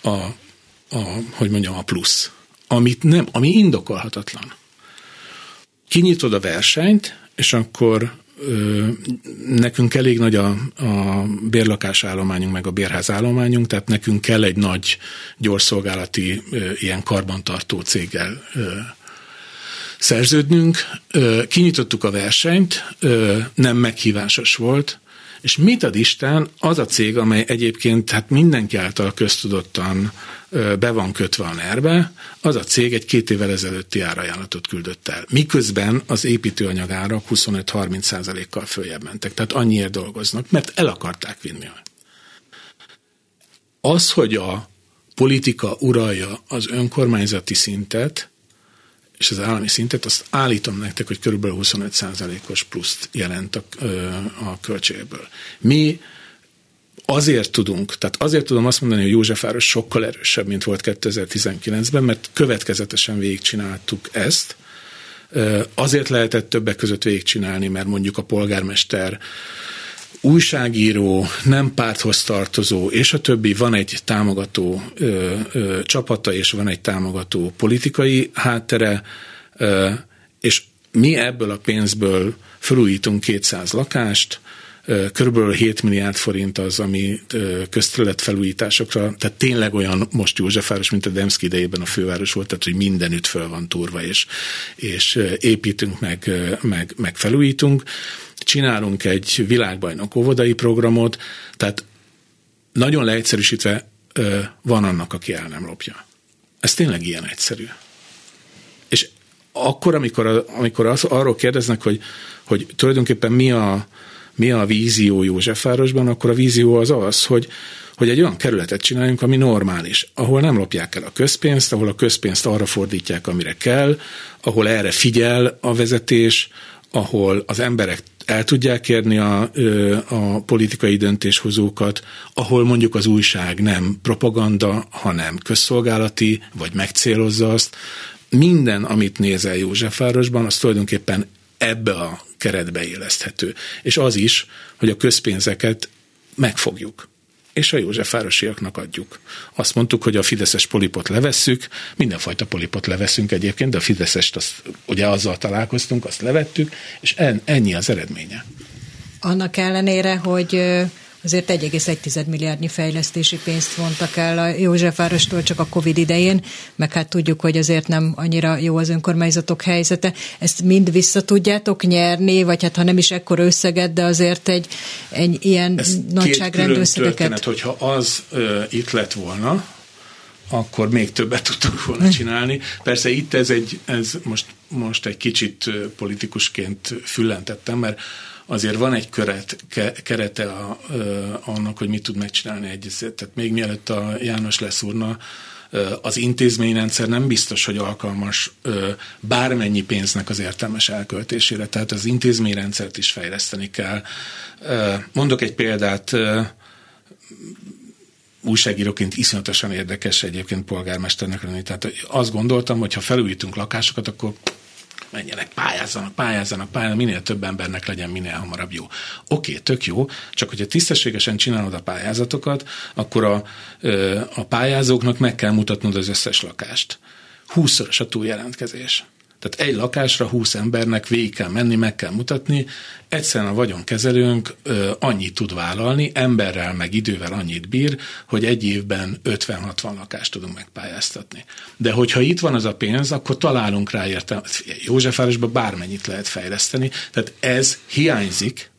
a, a hogy mondjam, a plusz, amit nem, ami indokolhatatlan. Kinyitod a versenyt, és akkor nekünk elég nagy a, a bérlakásállományunk, meg a bérházállományunk, tehát nekünk kell egy nagy gyorszolgálati ilyen karbantartó céggel szerződnünk. Kinyitottuk a versenyt, nem meghívásos volt, és mit ad Isten, az a cég, amely egyébként hát mindenki által köztudottan be van kötve a nerbe, az a cég egy két évvel ezelőtti árajánlatot küldött el. Miközben az építőanyag árak 25-30 százalékkal följebb mentek. Tehát annyiért dolgoznak, mert el akarták vinni. Az, hogy a politika uralja az önkormányzati szintet, és az állami szintet, azt állítom nektek, hogy körülbelül 25%-os pluszt jelent a, a költségből. Mi azért tudunk, tehát azért tudom azt mondani, hogy Józsefváros sokkal erősebb, mint volt 2019-ben, mert következetesen végigcsináltuk ezt. Azért lehetett többek között végigcsinálni, mert mondjuk a polgármester újságíró, nem párthoz tartozó, és a többi, van egy támogató ö, ö, csapata, és van egy támogató politikai háttere, ö, és mi ebből a pénzből felújítunk 200 lakást, Körülbelül 7 milliárd forint az, ami közterület felújításokra, tehát tényleg olyan most Józsefváros, mint a Demszki idejében a főváros volt, tehát hogy mindenütt föl van turva, és, és építünk, meg, meg, meg felújítunk. Csinálunk egy világbajnok óvodai programot, tehát nagyon leegyszerűsítve van annak, aki el nem lopja. Ez tényleg ilyen egyszerű. És akkor, amikor, amikor az, arról kérdeznek, hogy, hogy tulajdonképpen mi a, mi a vízió Józsefvárosban, akkor a vízió az az, hogy, hogy egy olyan kerületet csináljunk, ami normális, ahol nem lopják el a közpénzt, ahol a közpénzt arra fordítják, amire kell, ahol erre figyel a vezetés, ahol az emberek el tudják kérni a, a politikai döntéshozókat, ahol mondjuk az újság nem propaganda, hanem közszolgálati, vagy megcélozza azt. Minden, amit nézel Józsefvárosban, az tulajdonképpen ebbe a keretbe éleszthető. És az is, hogy a közpénzeket megfogjuk és a Józsefvárosiaknak adjuk. Azt mondtuk, hogy a fideszes polipot levesszük, mindenfajta polipot leveszünk egyébként, de a fideszest azt, ugye azzal találkoztunk, azt levettük, és ennyi az eredménye. Annak ellenére, hogy azért 1,1 milliárdnyi fejlesztési pénzt vontak el a Józsefvárostól csak a Covid idején, meg hát tudjuk, hogy azért nem annyira jó az önkormányzatok helyzete. Ezt mind vissza tudjátok nyerni, vagy hát ha nem is ekkor összeget, de azért egy, egy ilyen Ez nagyságrendű összegeket. Történet, hogyha az ö, itt lett volna, akkor még többet tudtunk volna hm. csinálni. Persze itt ez egy, ez most, most egy kicsit politikusként füllentettem, mert azért van egy köret, ke, kerete a, annak, hogy mit tud megcsinálni egy. Tehát még mielőtt a János leszúrna, az intézményrendszer nem biztos, hogy alkalmas bármennyi pénznek az értelmes elköltésére, tehát az intézményrendszert is fejleszteni kell. Mondok egy példát, újságíróként iszonyatosan érdekes egyébként polgármesternek lenni. Tehát azt gondoltam, hogy ha felújítunk lakásokat, akkor menjenek, pályázzanak, pályázzanak, pályázzanak, minél több embernek legyen minél hamarabb jó. Oké, tök jó, csak hogyha tisztességesen csinálod a pályázatokat, akkor a, a pályázóknak meg kell mutatnod az összes lakást. Húszszoros a túljelentkezés. Tehát egy lakásra 20 embernek végig kell menni, meg kell mutatni. Egyszerűen a vagyonkezelőnk ö, annyit tud vállalni, emberrel meg idővel annyit bír, hogy egy évben 50-60 lakást tudunk megpályáztatni. De hogyha itt van az a pénz, akkor találunk rá értelme. Józsefvárosban bármennyit lehet fejleszteni. Tehát ez hiányzik,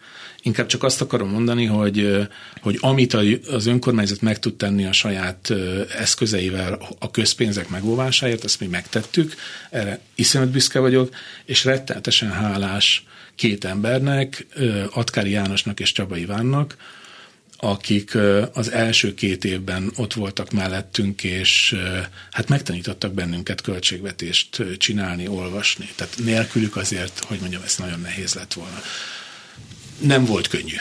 Inkább csak azt akarom mondani, hogy, hogy amit az önkormányzat meg tud tenni a saját eszközeivel a közpénzek megóvásáért, azt mi megtettük, erre iszonyat büszke vagyok, és rettenetesen hálás két embernek, Atkári Jánosnak és Csaba Ivánnak, akik az első két évben ott voltak mellettünk, és hát megtanítottak bennünket költségvetést csinálni, olvasni. Tehát nélkülük azért, hogy mondjam, ez nagyon nehéz lett volna nem volt könnyű.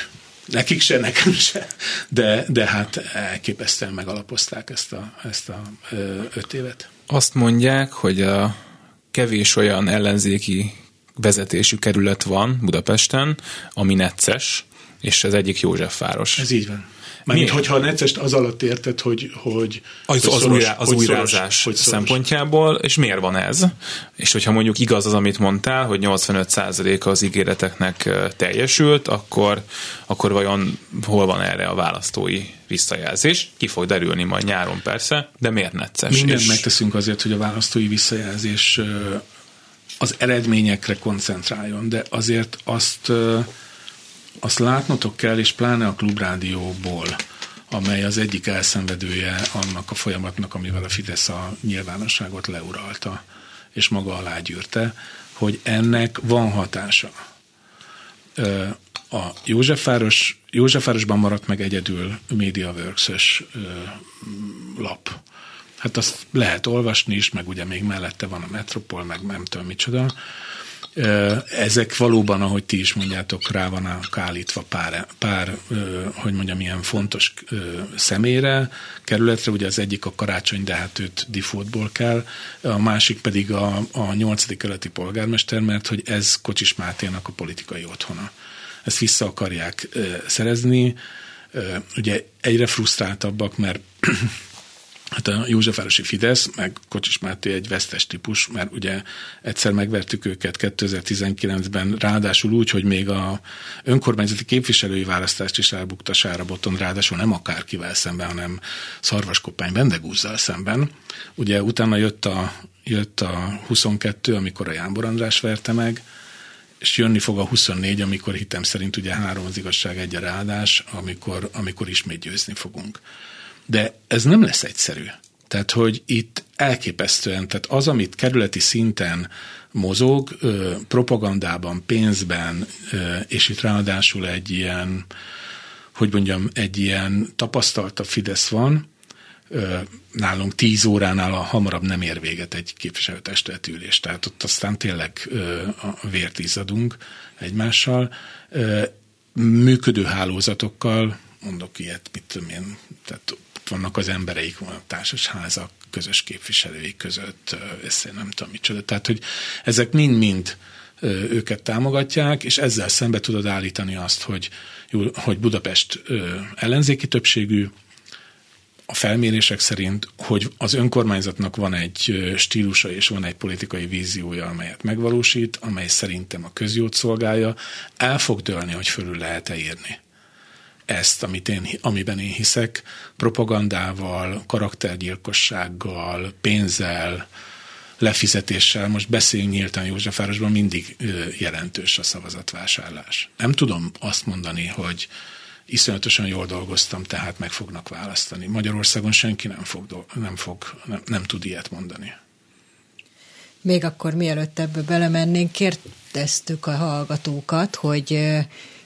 Nekik se, nekem se, de, de hát elképesztően megalapozták ezt a, ezt a öt évet. Azt mondják, hogy a kevés olyan ellenzéki vezetésű kerület van Budapesten, ami necces, és ez egyik Józsefváros. Ez így van. Mármint, hogyha a necest az alatt érted, hogy, hogy az, hogy az, szoros, újra, az hogy újrázás szoros, hogy szempontjából, és miért van ez? És hogyha mondjuk igaz az, amit mondtál, hogy 85% az ígéreteknek teljesült, akkor, akkor vajon hol van erre a választói visszajelzés? Ki fog derülni majd nyáron persze, de miért necces? Mindent és... megteszünk azért, hogy a választói visszajelzés az eredményekre koncentráljon, de azért azt azt látnotok kell, és pláne a klubrádióból, amely az egyik elszenvedője annak a folyamatnak, amivel a Fidesz a nyilvánosságot leuralta, és maga alá gyűrte, hogy ennek van hatása. A Józsefváros, Józsefvárosban maradt meg egyedül MediaWorks-ös lap. Hát azt lehet olvasni is, meg ugye még mellette van a Metropol, meg nem tudom micsoda ezek valóban, ahogy ti is mondjátok, rá van állítva pár, pár hogy mondjam, ilyen fontos személyre, kerületre, ugye az egyik a karácsony, de hát őt defaultból kell, a másik pedig a, a 8. keleti polgármester, mert hogy ez Kocsis Máténak a politikai otthona. ezt vissza akarják szerezni. Ugye egyre frusztráltabbak, mert Hát a Józsefvárosi Fidesz, meg Kocsis Máté egy vesztes típus, mert ugye egyszer megvertük őket 2019-ben, ráadásul úgy, hogy még a önkormányzati képviselői választást is elbukta Sára Boton, ráadásul nem akárkivel szemben, hanem Szarvaskopány Bendegúzzal szemben. Ugye utána jött a, jött a 22, amikor a Jánbor András verte meg, és jönni fog a 24, amikor hitem szerint ugye három az igazság, egy a ráadás, amikor, amikor ismét győzni fogunk. De ez nem lesz egyszerű. Tehát, hogy itt elképesztően, tehát az, amit kerületi szinten mozog, propagandában, pénzben, és itt ráadásul egy ilyen, hogy mondjam, egy ilyen tapasztalta Fidesz van, nálunk tíz óránál a hamarabb nem ér véget egy képviselőtestület ülés. Tehát ott aztán tényleg a vért izzadunk egymással. Működő hálózatokkal, mondok ilyet, mit tudom én, tehát vannak az embereik, van a társasházak, közös képviselői között, ezt nem tudom micsoda. Tehát, hogy ezek mind-mind őket támogatják, és ezzel szembe tudod állítani azt, hogy, hogy Budapest ellenzéki többségű, a felmérések szerint, hogy az önkormányzatnak van egy stílusa és van egy politikai víziója, amelyet megvalósít, amely szerintem a közjót szolgálja, el fog dőlni, hogy fölül lehet-e írni ezt, amit én, amiben én hiszek, propagandával, karaktergyilkossággal, pénzzel, lefizetéssel, most beszéljünk nyíltan Józsefvárosban, mindig jelentős a szavazatvásárlás. Nem tudom azt mondani, hogy iszonyatosan jól dolgoztam, tehát meg fognak választani. Magyarországon senki nem fog, nem, fog nem, nem tud ilyet mondani. Még akkor mielőtt ebbe belemennénk, kérdeztük a hallgatókat, hogy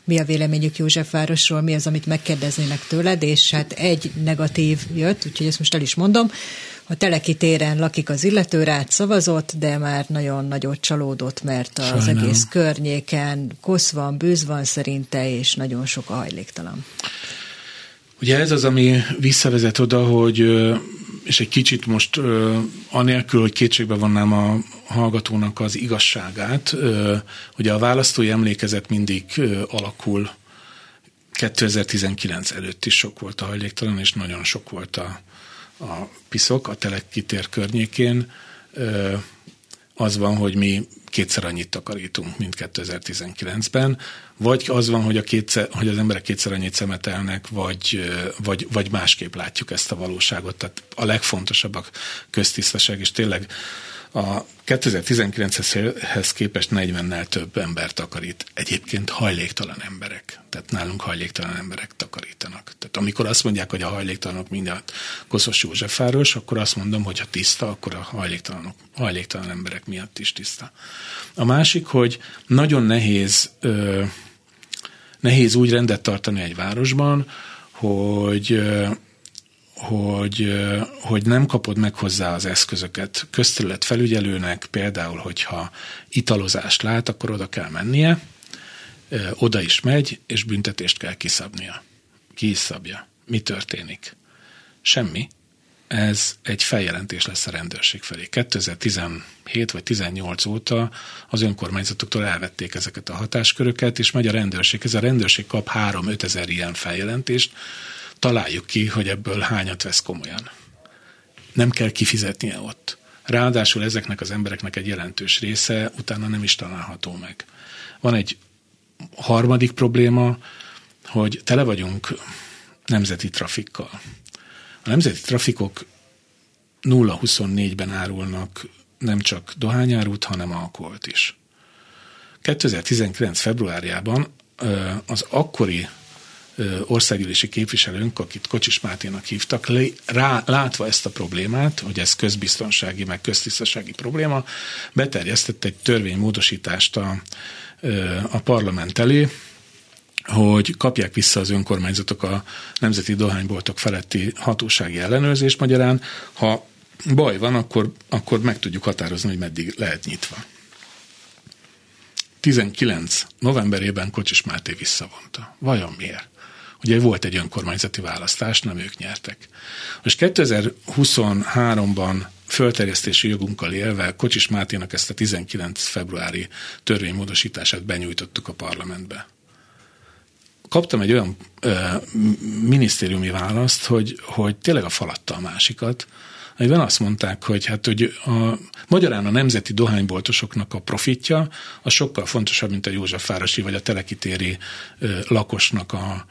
mi a véleményük Józsefvárosról, mi az, amit megkérdeznének tőled, és hát egy negatív jött, úgyhogy ezt most el is mondom. A Teleki téren lakik az illető, rád szavazott, de már nagyon nagyot csalódott, mert az Sajnálom. egész környéken kosz van, bűz van szerinte, és nagyon sok a hajléktalan. Ugye ez az, ami visszavezet oda, hogy és egy kicsit most anélkül, hogy kétségbe vonnám a hallgatónak az igazságát, ugye a választói emlékezet mindig alakul 2019 előtt is sok volt a hajléktalan, és nagyon sok volt a, a piszok a telekitér környékén. Az van, hogy mi kétszer annyit takarítunk, mint 2019-ben, vagy az van, hogy, a kétszer, hogy az emberek kétszer annyit szemetelnek, vagy, vagy, vagy másképp látjuk ezt a valóságot. Tehát a legfontosabb a köztisztaság, és tényleg a 2019-hez képest 40-nel több ember takarít. Egyébként hajléktalan emberek. Tehát nálunk hajléktalan emberek takarítanak. Tehát amikor azt mondják, hogy a hajléktalanok mindjárt Koszos Józsefváros, akkor azt mondom, hogy ha tiszta, akkor a hajléktalanok, hajléktalan emberek miatt is tiszta. A másik, hogy nagyon nehéz, ö, nehéz úgy rendet tartani egy városban, hogy ö, hogy, hogy nem kapod meg hozzá az eszközöket. Közterület felügyelőnek például, hogyha italozást lát, akkor oda kell mennie, oda is megy, és büntetést kell kiszabnia. Ki is szabja. Mi történik? Semmi. Ez egy feljelentés lesz a rendőrség felé. 2017 vagy 18 óta az önkormányzatoktól elvették ezeket a hatásköröket, és megy a rendőrség. Ez a rendőrség kap 3-5 ezer ilyen feljelentést, találjuk ki, hogy ebből hányat vesz komolyan. Nem kell kifizetnie ott. Ráadásul ezeknek az embereknek egy jelentős része utána nem is található meg. Van egy harmadik probléma, hogy tele vagyunk nemzeti trafikkal. A nemzeti trafikok 0-24-ben árulnak nem csak dohányárút, hanem alkoholt is. 2019. februárjában az akkori országgyűlési képviselőnk, akit Kocsis Máténak hívtak, rá, látva ezt a problémát, hogy ez közbiztonsági, meg köztisztasági probléma, beterjesztett egy törvénymódosítást a, a parlament elé, hogy kapják vissza az önkormányzatok a nemzeti dohányboltok feletti hatósági ellenőrzést magyarán. Ha baj van, akkor, akkor meg tudjuk határozni, hogy meddig lehet nyitva. 19 novemberében Kocsis Máté visszavonta. Vajon miért? Ugye volt egy önkormányzati választás, nem ők nyertek. Most 2023-ban fölterjesztési jogunkkal élve Kocsis Máténak ezt a 19 februári törvénymódosítását benyújtottuk a parlamentbe. kaptam egy olyan ö, minisztériumi választ, hogy, hogy tényleg a falatta a másikat, amiben azt mondták, hogy hát hogy a, magyarán a nemzeti dohányboltosoknak a profitja a sokkal fontosabb, mint a Józsefvárosi vagy a telekitéri ö, lakosnak a,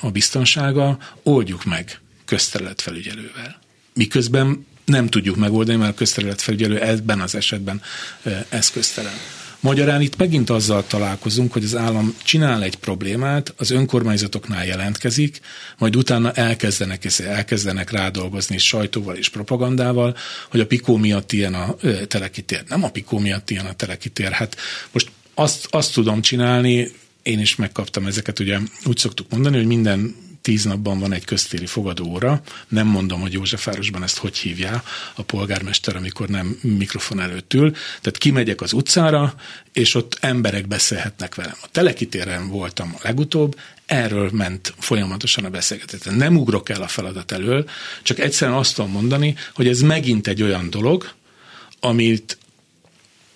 a biztonsága, oldjuk meg közterületfelügyelővel. Miközben nem tudjuk megoldani, mert a közterületfelügyelő ebben az esetben eszköztelen. Magyarán itt megint azzal találkozunk, hogy az állam csinál egy problémát, az önkormányzatoknál jelentkezik, majd utána elkezdenek, elkezdenek rádolgozni sajtóval és propagandával, hogy a pikó miatt ilyen a telekitér. Nem a pikó miatt ilyen a telekitér. Hát most azt, azt tudom csinálni, én is megkaptam ezeket, ugye úgy szoktuk mondani, hogy minden tíz napban van egy köztéri fogadóra. Nem mondom, hogy Józsefvárosban ezt hogy hívja a polgármester, amikor nem mikrofon előtt ül. Tehát kimegyek az utcára, és ott emberek beszélhetnek velem. A telekitéren voltam a legutóbb, erről ment folyamatosan a beszélgetés. Nem ugrok el a feladat elől, csak egyszerűen azt tudom mondani, hogy ez megint egy olyan dolog, amit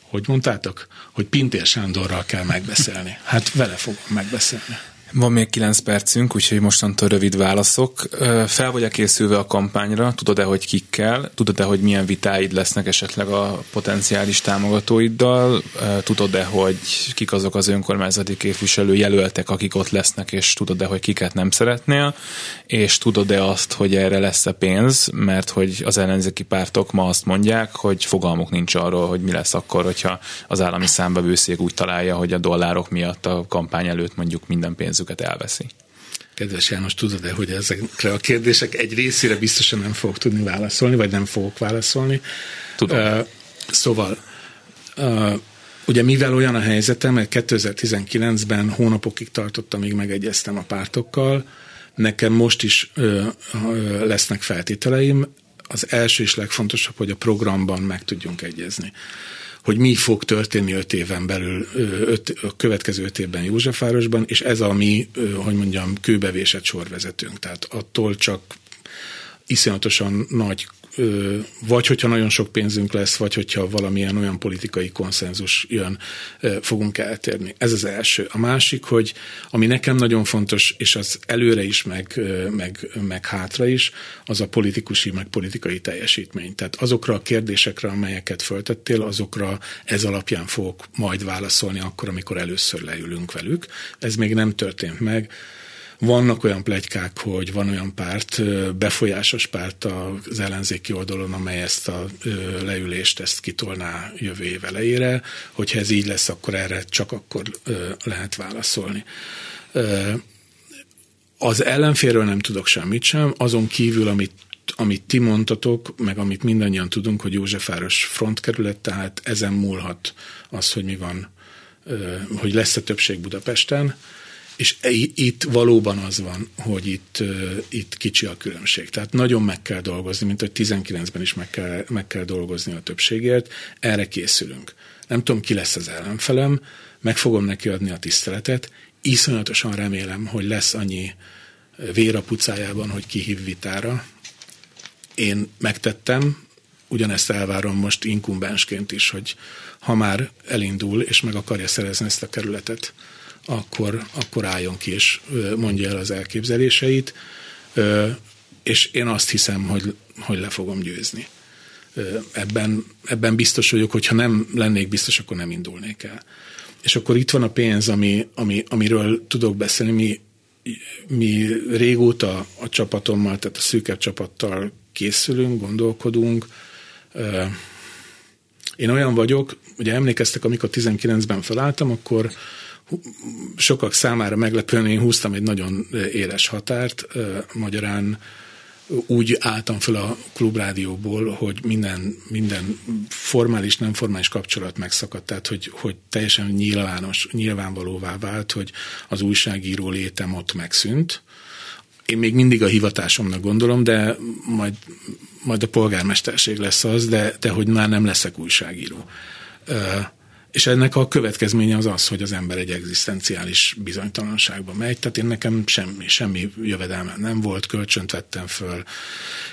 hogy mondtátok, hogy Pintér Sándorral kell megbeszélni. Hát vele fogom megbeszélni. Van még 9 percünk, úgyhogy mostantól rövid válaszok. Fel vagy-e készülve a kampányra? Tudod-e, hogy kikkel? Tudod-e, hogy milyen vitáid lesznek esetleg a potenciális támogatóiddal? Tudod-e, hogy kik azok az önkormányzati képviselő jelöltek, akik ott lesznek, és tudod-e, hogy kiket nem szeretnél? És tudod-e azt, hogy erre lesz-e pénz? Mert hogy az ellenzéki pártok ma azt mondják, hogy fogalmuk nincs arról, hogy mi lesz akkor, hogyha az állami számbevőszék úgy találja, hogy a dollárok miatt a kampány előtt mondjuk minden pénz pénzüket elveszi. Kedves János, tudod-e, hogy ezekre a kérdések egy részére biztosan nem fogok tudni válaszolni, vagy nem fogok válaszolni? Tudom. Uh, szóval, uh, ugye mivel olyan a helyzetem, mert 2019-ben hónapokig tartottam, amíg megegyeztem a pártokkal, nekem most is uh, lesznek feltételeim. Az első és legfontosabb, hogy a programban meg tudjunk egyezni hogy mi fog történni öt éven belül, öt, a következő öt évben Józsefvárosban, és ez a mi, hogy mondjam, kőbevésett sorvezetőnk. Tehát attól csak iszonyatosan nagy vagy hogyha nagyon sok pénzünk lesz, vagy hogyha valamilyen olyan politikai konszenzus jön, fogunk eltérni. Ez az első. A másik, hogy ami nekem nagyon fontos, és az előre is, meg, meg, meg hátra is, az a politikusi, meg politikai teljesítmény. Tehát azokra a kérdésekre, amelyeket föltettél, azokra ez alapján fogok majd válaszolni akkor, amikor először leülünk velük. Ez még nem történt meg vannak olyan plegykák, hogy van olyan párt, befolyásos párt az ellenzéki oldalon, amely ezt a leülést ezt kitolná jövő év elejére. Hogyha ez így lesz, akkor erre csak akkor lehet válaszolni. Az ellenférről nem tudok semmit sem, azon kívül, amit amit ti mondtatok, meg amit mindannyian tudunk, hogy Józsefáros frontkerület, tehát ezen múlhat az, hogy mi van, hogy lesz-e többség Budapesten. És itt valóban az van, hogy itt, itt kicsi a különbség. Tehát nagyon meg kell dolgozni, mint hogy 19-ben is meg kell, meg kell dolgozni a többségért. Erre készülünk. Nem tudom, ki lesz az ellenfelem, meg fogom neki adni a tiszteletet. Iszonyatosan remélem, hogy lesz annyi vér a pucájában, hogy kihív vitára. Én megtettem, ugyanezt elvárom most inkumbensként is, hogy ha már elindul és meg akarja szerezni ezt a kerületet, akkor, akkor álljon ki és mondja el az elképzeléseit, és én azt hiszem, hogy, hogy le fogom győzni. Ebben, ebben biztos vagyok, hogyha nem lennék biztos, akkor nem indulnék el. És akkor itt van a pénz, ami, ami, amiről tudok beszélni. Mi, mi régóta a csapatommal, tehát a szűkebb csapattal készülünk, gondolkodunk. Én olyan vagyok, ugye emlékeztek, amikor 19-ben felálltam, akkor sokak számára meglepően én húztam egy nagyon éles határt, magyarán úgy álltam fel a klubrádióból, hogy minden, minden formális, nem formális kapcsolat megszakadt, tehát hogy, hogy teljesen nyilvános, nyilvánvalóvá vált, hogy az újságíró létem ott megszűnt. Én még mindig a hivatásomnak gondolom, de majd, majd a polgármesterség lesz az, de, de hogy már nem leszek újságíró. És ennek a következménye az az, hogy az ember egy egzisztenciális bizonytalanságba megy. Tehát én nekem semmi, semmi jövedelme nem volt, kölcsönt vettem föl,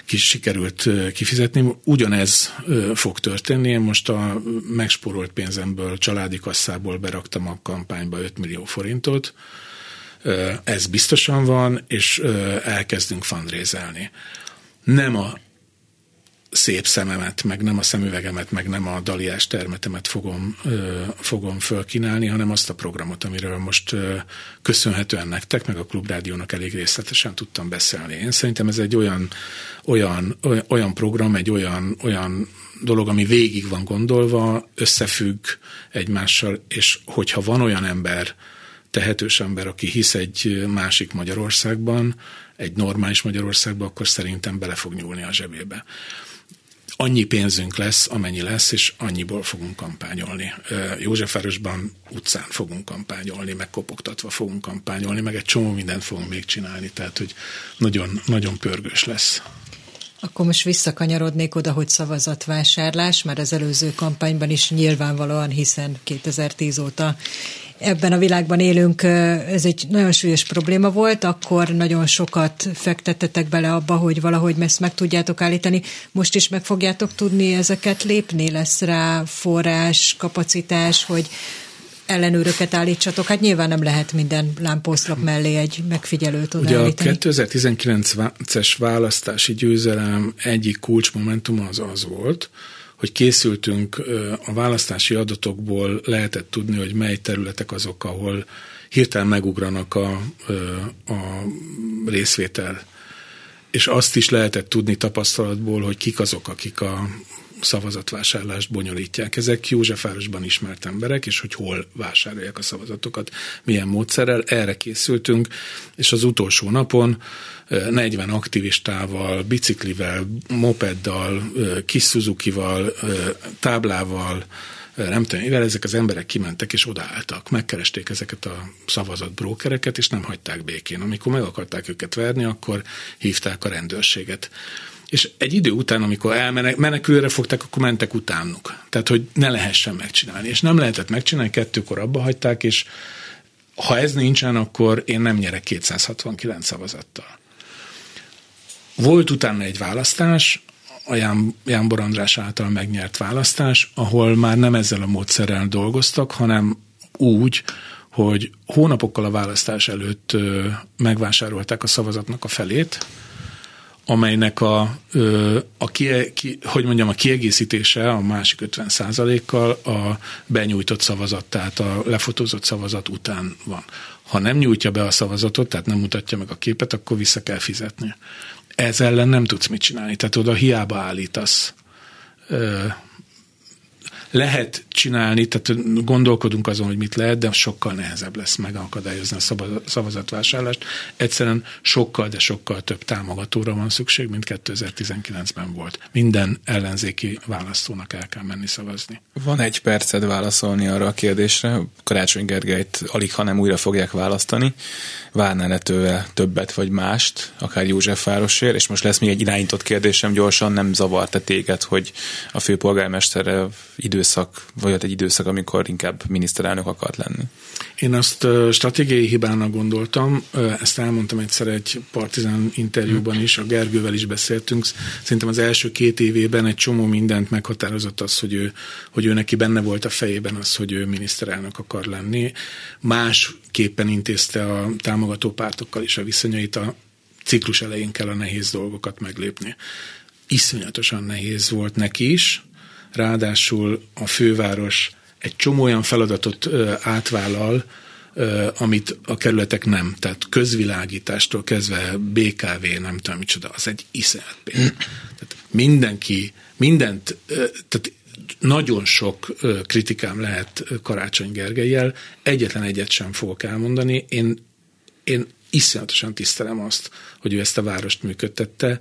kis sikerült kifizetni. Ugyanez fog történni. Én most a megspórolt pénzemből, családi kasszából beraktam a kampányba 5 millió forintot, Ez biztosan van, és elkezdünk fundraiselni. Nem a szép szememet, meg nem a szemüvegemet, meg nem a daliás termetemet fogom, ö, fogom fölkínálni, hanem azt a programot, amiről most ö, köszönhetően nektek, meg a Klubrádiónak elég részletesen tudtam beszélni. Én szerintem ez egy olyan, olyan, olyan program, egy olyan, olyan dolog, ami végig van gondolva, összefügg egymással, és hogyha van olyan ember, tehetős ember, aki hisz egy másik Magyarországban, egy normális Magyarországban, akkor szerintem bele fog nyúlni a zsebébe annyi pénzünk lesz, amennyi lesz, és annyiból fogunk kampányolni. Józsefvárosban utcán fogunk kampányolni, meg kopogtatva fogunk kampányolni, meg egy csomó mindent fogunk még csinálni, tehát hogy nagyon, nagyon pörgős lesz. Akkor most visszakanyarodnék oda, hogy szavazatvásárlás, mert az előző kampányban is nyilvánvalóan, hiszen 2010 óta ebben a világban élünk, ez egy nagyon súlyos probléma volt, akkor nagyon sokat fektettetek bele abba, hogy valahogy ezt meg tudjátok állítani. Most is meg fogjátok tudni ezeket lépni? Lesz rá forrás, kapacitás, hogy ellenőröket állítsatok? Hát nyilván nem lehet minden lámpószlap mellé egy megfigyelőt odaállítani. Ugye a 2019-es választási győzelem egyik kulcsmomentum az az volt, hogy készültünk a választási adatokból lehetett tudni, hogy mely területek azok, ahol hirtelen megugranak a, a részvétel. És azt is lehetett tudni tapasztalatból, hogy kik azok, akik a szavazatvásárlást bonyolítják. Ezek Józsefvárosban ismert emberek, és hogy hol vásárolják a szavazatokat, milyen módszerrel. Erre készültünk, és az utolsó napon 40 aktivistával, biciklivel, mopeddal, kis Suzuki-val, táblával, nem tudom, mivel ezek az emberek kimentek és odaálltak, megkeresték ezeket a szavazat brókereket, és nem hagyták békén. Amikor meg akarták őket verni, akkor hívták a rendőrséget. És egy idő után, amikor elmenekülőre fogták, akkor mentek utánuk. Tehát, hogy ne lehessen megcsinálni. És nem lehetett megcsinálni, kettőkor abba hagyták, és ha ez nincsen, akkor én nem nyerek 269 szavazattal. Volt utána egy választás, a Ján, Jánbor András által megnyert választás, ahol már nem ezzel a módszerrel dolgoztak, hanem úgy, hogy hónapokkal a választás előtt megvásárolták a szavazatnak a felét, amelynek a, a ki, ki, hogy mondjam, a kiegészítése a másik 50 kal a benyújtott szavazat, tehát a lefotózott szavazat után van. Ha nem nyújtja be a szavazatot, tehát nem mutatja meg a képet, akkor vissza kell fizetni. Ez ellen nem tudsz mit csinálni, tehát oda hiába állítasz lehet csinálni, tehát gondolkodunk azon, hogy mit lehet, de sokkal nehezebb lesz megakadályozni a szavazatvásárlást. Egyszerűen sokkal, de sokkal több támogatóra van szükség, mint 2019-ben volt. Minden ellenzéki választónak el kell menni szavazni. Van egy perced válaszolni arra a kérdésre. Karácsony Gergelyt alig, ha nem újra fogják választani. Várnál-e tőle többet vagy mást, akár Józsefvárosért? És most lesz még egy irányított kérdésem gyorsan, nem zavart-e téged, hogy a főpolgármesterre idő időszak, vagy egy időszak, amikor inkább miniszterelnök akart lenni? Én azt stratégiai hibának gondoltam, ezt elmondtam egyszer egy partizán interjúban is, a Gergővel is beszéltünk. Szerintem az első két évében egy csomó mindent meghatározott az, hogy ő, hogy ő neki benne volt a fejében az, hogy ő miniszterelnök akar lenni. Másképpen intézte a támogató pártokkal is a viszonyait a ciklus elején kell a nehéz dolgokat meglépni. Iszonyatosan nehéz volt neki is, ráadásul a főváros egy csomó olyan feladatot átvállal, amit a kerületek nem. Tehát közvilágítástól kezdve BKV, nem tudom micsoda, az egy iszonyat. Tehát mindenki, mindent, tehát nagyon sok kritikám lehet Karácsony Gergelyel, egyetlen egyet sem fogok elmondani. Én, én iszonyatosan tisztelem azt, hogy ő ezt a várost működtette,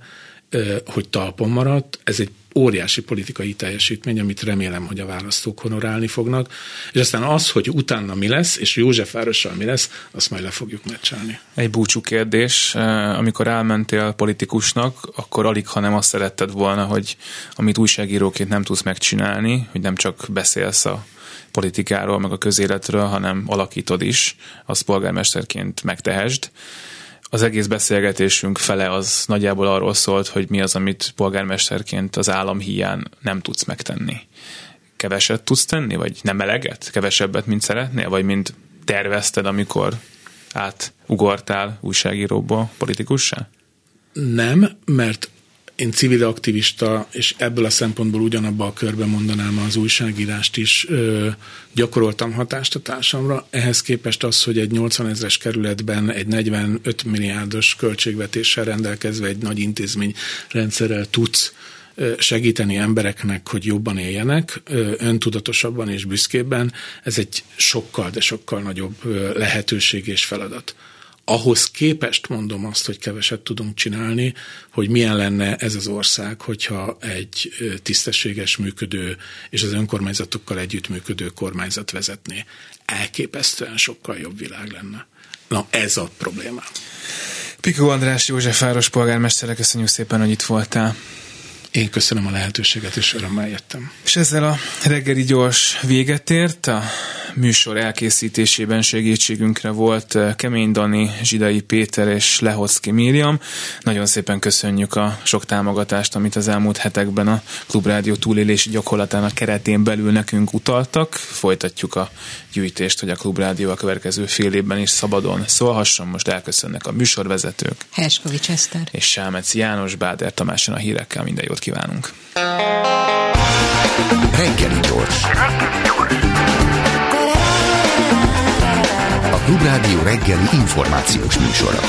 hogy talpon maradt. Ez egy óriási politikai teljesítmény, amit remélem, hogy a választók honorálni fognak. És aztán az, hogy utána mi lesz, és Józsefvárossal mi lesz, azt majd le fogjuk meccselni. Egy búcsú kérdés. Amikor elmentél politikusnak, akkor alig, ha nem azt szeretted volna, hogy amit újságíróként nem tudsz megcsinálni, hogy nem csak beszélsz a politikáról, meg a közéletről, hanem alakítod is, azt polgármesterként megtehesd az egész beszélgetésünk fele az nagyjából arról szólt, hogy mi az, amit polgármesterként az állam hiány nem tudsz megtenni. Keveset tudsz tenni, vagy nem eleget? Kevesebbet, mint szeretnél, vagy mint tervezted, amikor átugortál újságíróból politikussá? Nem, mert én civil aktivista, és ebből a szempontból ugyanabba a körbe mondanám az újságírást is, ö, gyakoroltam hatást a társamra. Ehhez képest az, hogy egy 80 ezres kerületben egy 45 milliárdos költségvetéssel rendelkezve egy nagy intézmény rendszerrel tudsz segíteni embereknek, hogy jobban éljenek, öntudatosabban és büszkébben, ez egy sokkal, de sokkal nagyobb lehetőség és feladat ahhoz képest mondom azt, hogy keveset tudunk csinálni, hogy milyen lenne ez az ország, hogyha egy tisztességes működő és az önkormányzatokkal együttműködő kormányzat vezetné. Elképesztően sokkal jobb világ lenne. Na, ez a probléma. Pikó András József Város polgármester, köszönjük szépen, hogy itt voltál. Én köszönöm a lehetőséget, és örömmel jöttem. És ezzel a reggeli gyors véget ért. A műsor elkészítésében segítségünkre volt eh, Kemény Dani, Zsidai Péter és Lehocki Miriam. Nagyon szépen köszönjük a sok támogatást, amit az elmúlt hetekben a Klubrádió túlélési gyakorlatának keretén belül nekünk utaltak. Folytatjuk a gyűjtést, hogy a Klubrádió a következő fél évben is szabadon szólhasson. Most elköszönnek a műsorvezetők. Herskovics Eszter. És Sámec János, Báder Tamáson a hírekkel minden jót kívánunk. Reggeli gyors. A Klubrádió reggeli információs műsora.